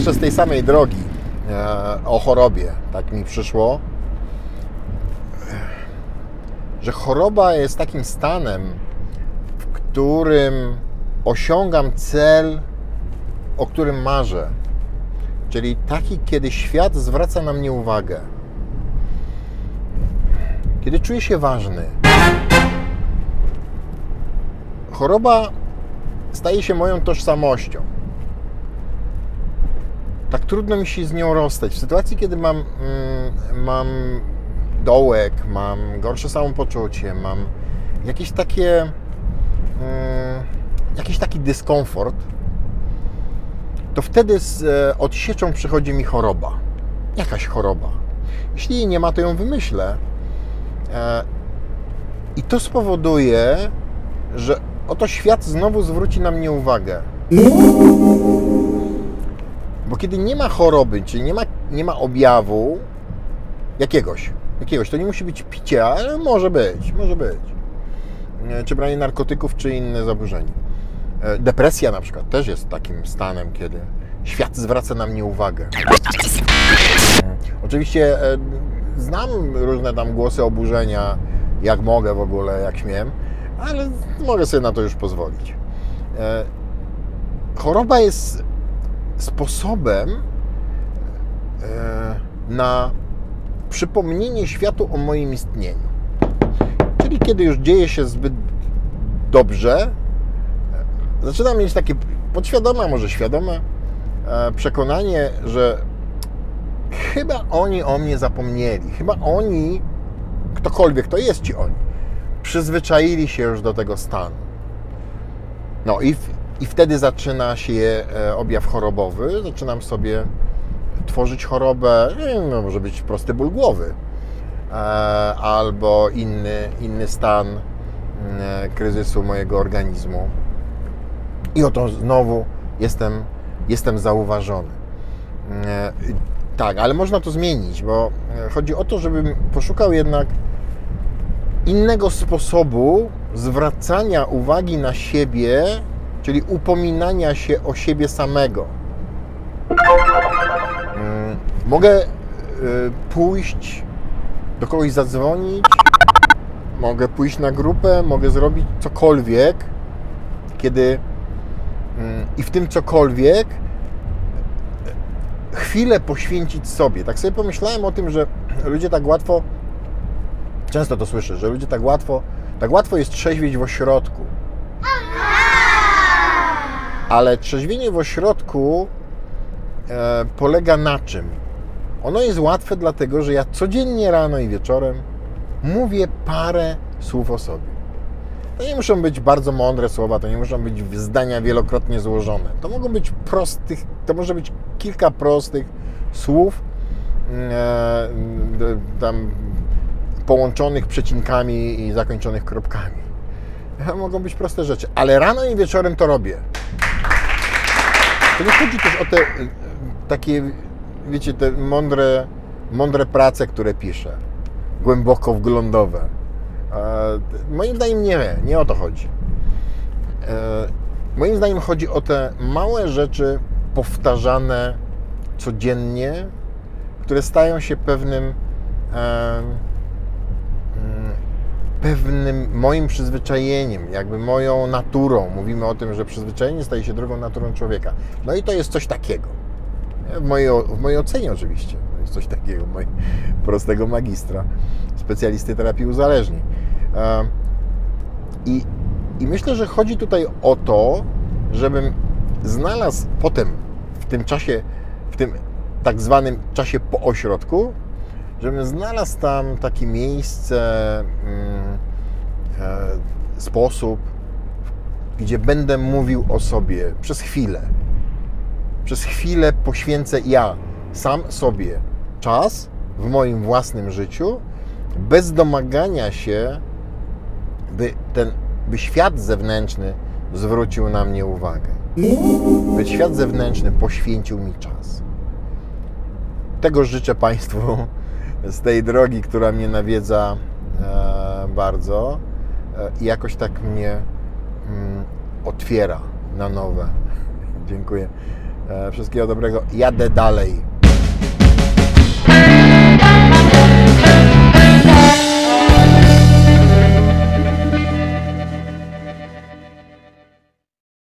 jeszcze z tej samej drogi e, o chorobie, tak mi przyszło, że choroba jest takim stanem, w którym osiągam cel, o którym marzę. Czyli taki, kiedy świat zwraca na mnie uwagę. Kiedy czuję się ważny. Choroba staje się moją tożsamością. Tak trudno mi się z nią rozstać. W sytuacji, kiedy mam, mm, mam dołek, mam gorsze samopoczucie, mam jakieś takie mm, jakiś taki dyskomfort, to wtedy z e, odsieczą przychodzi mi choroba. Jakaś choroba. Jeśli jej nie ma, to ją wymyślę. E, I to spowoduje, że oto świat znowu zwróci na mnie uwagę. Kiedy nie ma choroby, czyli nie ma, nie ma objawu jakiegoś, jakiegoś, to nie musi być picie, ale może być, może być. E, Czy branie narkotyków, czy inne zaburzenie. E, Depresja na przykład też jest takim stanem, kiedy świat zwraca na mnie uwagę. Mm. Oczywiście e, znam różne tam głosy oburzenia, jak mogę w ogóle, jak śmiem, ale mogę sobie na to już pozwolić. E, Choroba jest sposobem e, na przypomnienie światu o moim istnieniu. Czyli kiedy już dzieje się zbyt dobrze, e, zaczynam mieć takie podświadome, może świadome e, przekonanie, że chyba oni o mnie zapomnieli. Chyba oni, ktokolwiek to jest ci oni, przyzwyczaili się już do tego stanu. No i, i wtedy zaczyna się e, objaw chorobowy. Zaczynam sobie tworzyć chorobę, wiem, no, może być prosty ból głowy, e, albo inny, inny stan e, kryzysu mojego organizmu. I oto znowu jestem, jestem zauważony. Tak, ale można to zmienić, bo chodzi o to, żebym poszukał jednak innego sposobu zwracania uwagi na siebie, czyli upominania się o siebie samego. Mm, Mogę y, pójść do kogoś zadzwonić, mogę pójść na grupę, mogę zrobić cokolwiek, kiedy mm, i w tym cokolwiek chwilę poświęcić sobie. Tak sobie pomyślałem o tym, że ludzie tak łatwo, często to słyszę, że ludzie tak łatwo, tak łatwo jest trzeźwieć w ośrodku. Ale trzeźwienie w ośrodku e, polega na czym? Ono jest łatwe dlatego, że ja codziennie rano i wieczorem mówię parę słów o sobie. To nie muszą być bardzo mądre słowa, to nie muszą być zdania wielokrotnie złożone. To mogą być prostych, to może być kilka prostych słów, e, tam połączonych przecinkami i zakończonych kropkami. Mogą być proste rzeczy, ale rano i wieczorem to robię. To nie chodzi też o te e, takie, wiecie, te mądre, mądre prace, które piszę, głęboko wglądowe. Moim zdaniem nie, nie o to chodzi. E, Moim zdaniem chodzi o te małe rzeczy powtarzane codziennie, które stają się pewnym pewnym moim przyzwyczajeniem, jakby moją naturą. Mówimy o tym, że przyzwyczajenie staje się drugą naturą człowieka. No i to jest coś takiego. W mojej, w mojej ocenie oczywiście. To jest coś takiego, moj, prostego magistra, specjalisty terapii uzależnień. I, I myślę, że chodzi tutaj o to, żebym znalazł potem w tym czasie, w tym tak zwanym czasie po ośrodku, żebym znalazł tam takie miejsce, mm, e, sposób, gdzie będę mówił o sobie przez chwilę. Przez chwilę poświęcę ja sam sobie czas w moim własnym życiu, bez domagania się, by ten, by świat zewnętrzny zwrócił na mnie uwagę. By świat zewnętrzny poświęcił mi czas. Tego życzę Państwu z tej drogi, która mnie nawiedza e, bardzo e, i jakoś tak mnie mm, otwiera na nowe. Dziękuję. E, Wszystkiego dobrego. Jadę dalej.